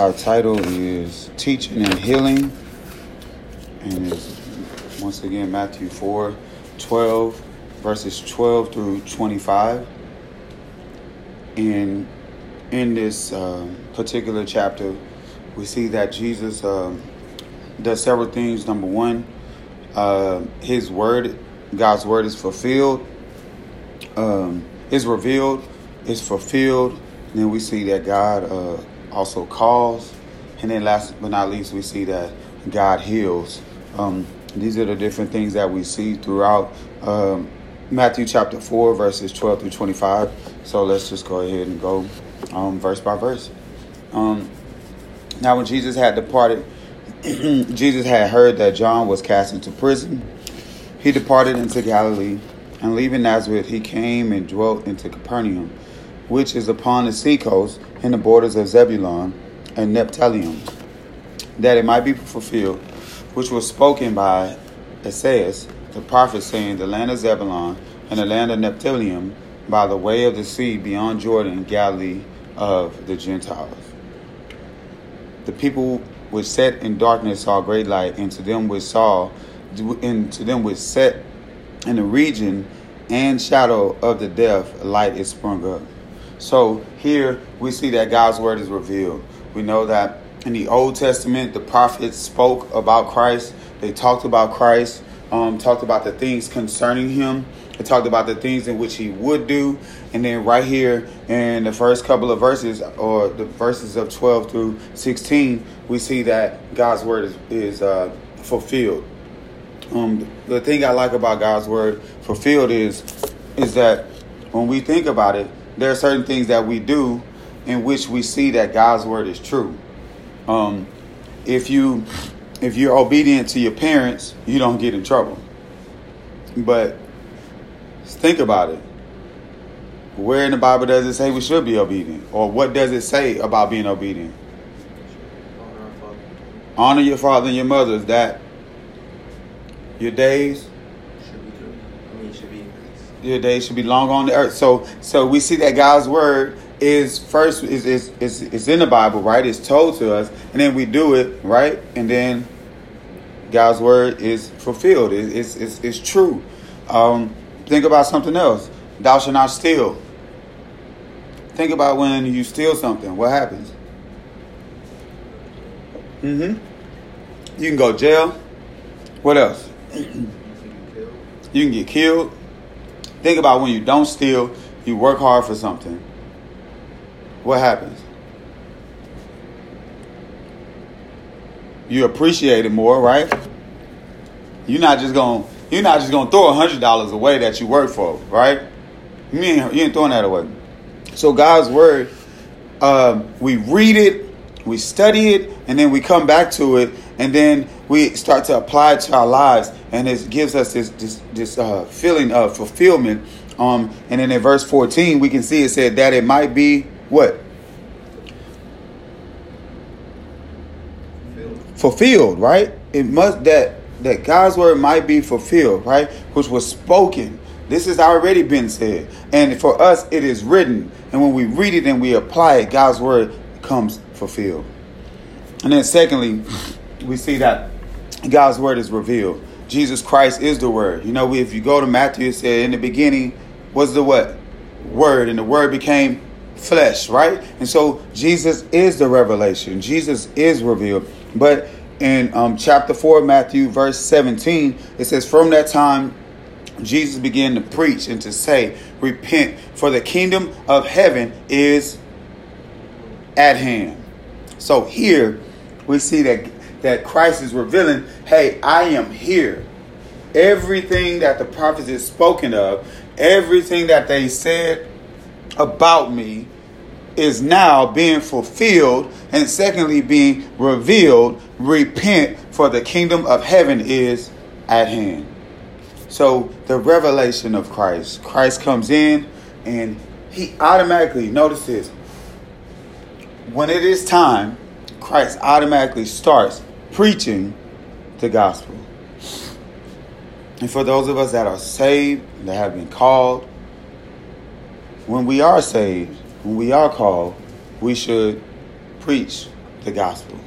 Our title is Teaching and Healing. And it's once again Matthew 4 12, verses 12 through 25. And in this uh, particular chapter, we see that Jesus uh, does several things. Number one, uh, his word, God's word is fulfilled, um, is revealed, is fulfilled. And then we see that God uh, also calls. And then last but not least, we see that God heals. Um, these are the different things that we see throughout um, Matthew chapter 4, verses 12 through 25. So let's just go ahead and go um, verse by verse. Um, now, when Jesus had departed, Jesus had heard that John was cast into prison. He departed into Galilee, and leaving Nazareth, he came and dwelt into Capernaum, which is upon the seacoast in the borders of Zebulun and Nephtalium, that it might be fulfilled, which was spoken by Esaias the prophet, saying, The land of Zebulun and the land of Nephtalium by the way of the sea beyond Jordan, Galilee of the Gentiles. The people which sat in darkness saw great light, and to them which saw, and to them which sat in the region and shadow of the death, light is sprung up. So here we see that God's word is revealed. We know that in the Old Testament, the prophets spoke about Christ. They talked about Christ, um, talked about the things concerning him. They talked about the things in which he would do. And then right here in the first couple of verses, or the verses of 12 through 16, we see that God's word is, is uh, fulfilled. Um, the thing I like about God's word fulfilled is is that when we think about it, there are certain things that we do in which we see that God's word is true. Um, if you if you're obedient to your parents, you don't get in trouble. But think about it. Where in the Bible does it say we should be obedient? Or what does it say about being obedient? Honor your father and your mother. Is that your days? Your days should be long on the earth. So so we see that God's word is first is is is, is in the Bible, right? It's told to us, and then we do it, right? And then God's word is fulfilled. It, it's, it's it's true. Um, think about something else. Thou shalt not steal. Think about when you steal something. What happens? Mm-hmm. You can go jail. What else? you can get killed. Think about when you don't steal, you work hard for something. What happens? You appreciate it more, right? You're not just gonna you're not just gonna throw a hundred dollars away that you work for, right? You ain't, you ain't throwing that away. So God's word, um, we read it, we study it, and then we come back to it, and then we start to apply it to our lives, and it gives us this this, this uh, feeling of fulfillment. Um, and then in verse 14, we can see it said that it might be what fulfilled, fulfilled right? It must that that God's word might be fulfilled, right? Which was spoken. This has already been said. And for us, it is written. And when we read it and we apply it, God's word comes fulfilled. And then, secondly, we see that God's word is revealed. Jesus Christ is the word. You know, if you go to Matthew, it said in the beginning was the what? Word. And the word became flesh, right? And so Jesus is the revelation. Jesus is revealed. But in um, chapter 4 Matthew, verse 17, it says, From that time, Jesus began to preach and to say, Repent, for the kingdom of heaven is at hand. So here we see that, that Christ is revealing, Hey, I am here. Everything that the prophets had spoken of, everything that they said about me is now being fulfilled and secondly being revealed. Repent for the kingdom of heaven is at hand. So the revelation of christ. Christ comes in and he automatically notice this when it is time christ automatically starts preaching the gospel and for those of us that are saved that have been called when we are saved when we are called, we should preach the gospel.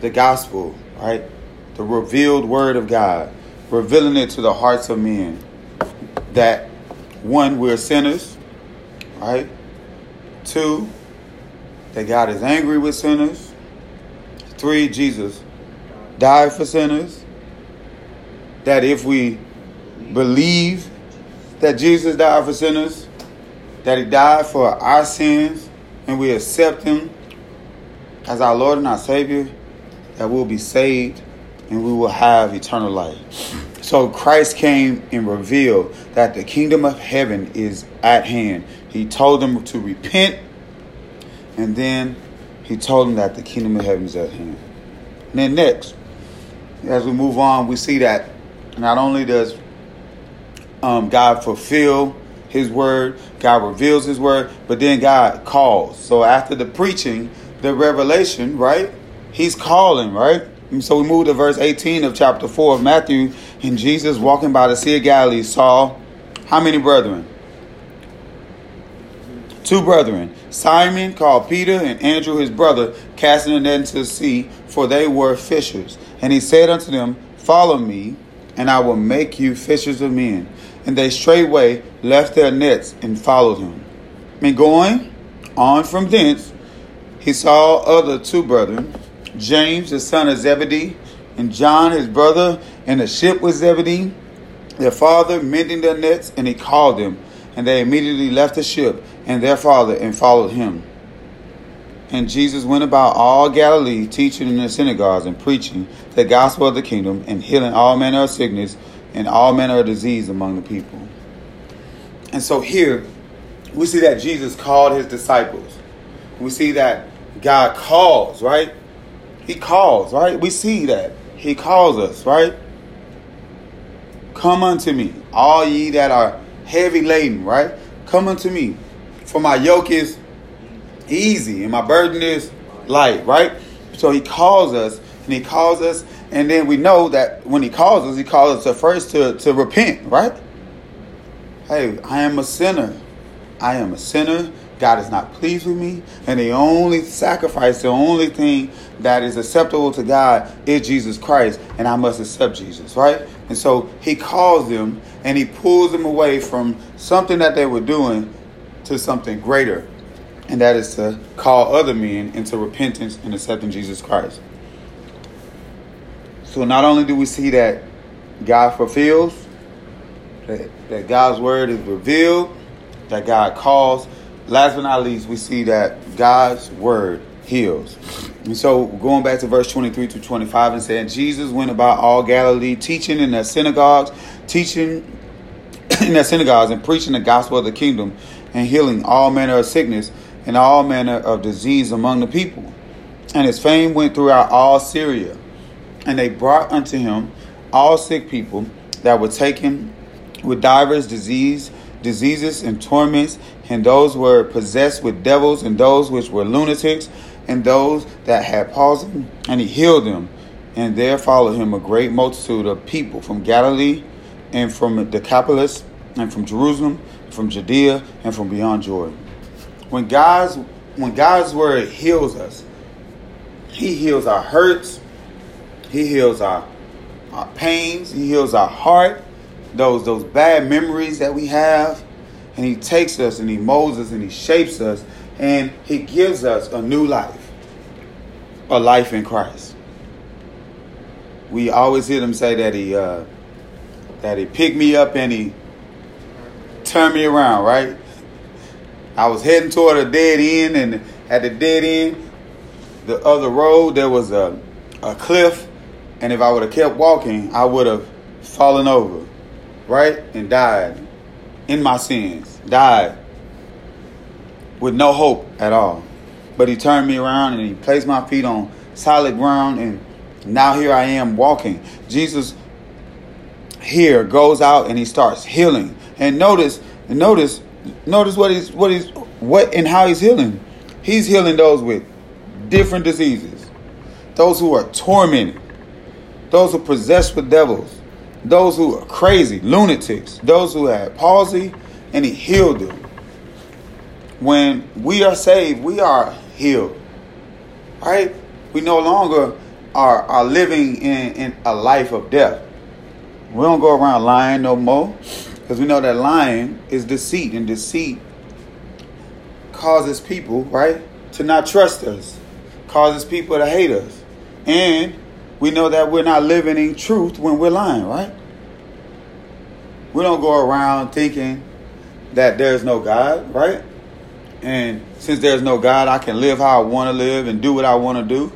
The gospel, right? The revealed word of God, revealing it to the hearts of men that one, we're sinners, right? Two, that God is angry with sinners. Three, Jesus died for sinners. That if we believe that Jesus died for sinners, that he died for our sins, and we accept him as our Lord and our Savior, that we'll be saved and we will have eternal life. So Christ came and revealed that the kingdom of heaven is at hand. He told them to repent, and then he told them that the kingdom of heaven is at hand. And then next, as we move on, we see that not only does um, God fulfill his word, God reveals his word, but then God calls. So after the preaching, the revelation, right? He's calling, right? And so we move to verse 18 of chapter 4 of Matthew. And Jesus, walking by the Sea of Galilee, saw how many brethren? Two brethren, Simon called Peter and Andrew his brother, casting a net into the sea, for they were fishers. And he said unto them, Follow me, and I will make you fishers of men. And they straightway left their nets and followed him. And going on from thence, he saw other two brethren, James the son of Zebedee, and John his brother, in the ship with Zebedee, their father mending their nets, and he called them. And they immediately left the ship and their father and followed him. And Jesus went about all Galilee, teaching in the synagogues and preaching the gospel of the kingdom and healing all manner of sickness and all manner of disease among the people. And so here we see that Jesus called his disciples. We see that God calls, right? He calls, right? We see that. He calls us, right? Come unto me, all ye that are heavy laden, right? Come unto me. For my yoke is easy and my burden is light, right? So he calls us and he calls us, and then we know that when he calls us, he calls us at first to, to repent, right? Hey, I am a sinner. I am a sinner. God is not pleased with me. And the only sacrifice, the only thing that is acceptable to God is Jesus Christ. And I must accept Jesus, right? And so he calls them and he pulls them away from something that they were doing to something greater. And that is to call other men into repentance and accepting Jesus Christ. So not only do we see that God fulfills, that, that God's word is revealed, that God calls, last but not least, we see that God's word heals. And so going back to verse 23 to 25 and saying, Jesus went about all Galilee, teaching in their synagogues, teaching in their synagogues and preaching the gospel of the kingdom and healing all manner of sickness and all manner of disease among the people. And his fame went throughout all Syria. And they brought unto him all sick people that were taken with divers disease, diseases and torments, and those were possessed with devils, and those which were lunatics, and those that had palsy, and he healed them. And there followed him a great multitude of people from Galilee, and from Decapolis, and from Jerusalem, from Judea, and from beyond Jordan. When God's when God's word heals us, He heals our hurts, He heals our, our pains, He heals our heart, those those bad memories that we have, and He takes us and He molds us and He shapes us, and He gives us a new life, a life in Christ. We always hear them say that He uh, that He picked me up and He turned me around, right? I was heading toward a dead end, and at the dead end, the other road, there was a, a cliff, and if I would have kept walking, I would have fallen over, right? And died in my sins, died with no hope at all. But he turned me around and he placed my feet on solid ground, and now here I am walking. Jesus here goes out and he starts healing. And notice, notice, notice what he's what he's what and how he's healing. He's healing those with different diseases, those who are tormented, those who are possessed with devils, those who are crazy, lunatics, those who have palsy, and he healed them. When we are saved, we are healed. Right? We no longer are, are living in, in a life of death. We don't go around lying no more because we know that lying is deceit, and deceit causes people, right, to not trust us, causes people to hate us. And we know that we're not living in truth when we're lying, right? We don't go around thinking that there's no God, right? And since there's no God, I can live how I want to live and do what I want to do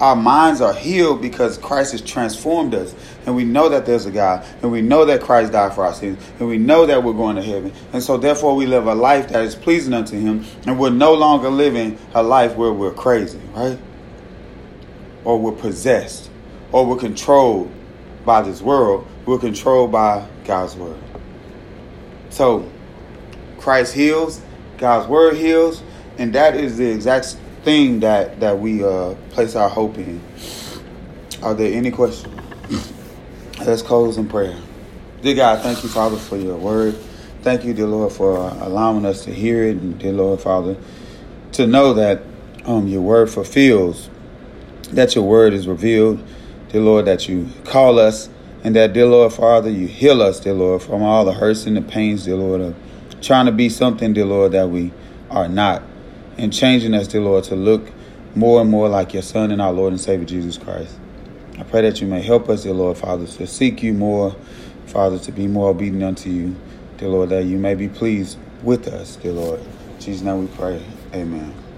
our minds are healed because Christ has transformed us. And we know that there's a God. And we know that Christ died for our sins. And we know that we're going to heaven. And so, therefore, we live a life that is pleasing unto Him. And we're no longer living a life where we're crazy, right? Or we're possessed. Or we're controlled by this world. We're controlled by God's Word. So, Christ heals. God's Word heals. And that is the exact thing that that we uh, place our hope in. Are there any questions? Let's close in prayer. Dear God, thank you, Father, for your word. Thank you, dear Lord, for allowing us to hear it, and dear Lord, Father, to know that um, your word fulfills, that your word is revealed, dear Lord, that you call us, and that, dear Lord, Father, you heal us, dear Lord, from all the hurts and the pains, dear Lord, of trying to be something, dear Lord, that we are not and changing us, dear Lord, to look more and more like your Son and our Lord and Savior Jesus Christ. I pray that you may help us, dear Lord, Father, to seek you more, Father, to be more obedient unto you, dear Lord, that you may be pleased with us, dear Lord. In Jesus' name we pray. Amen.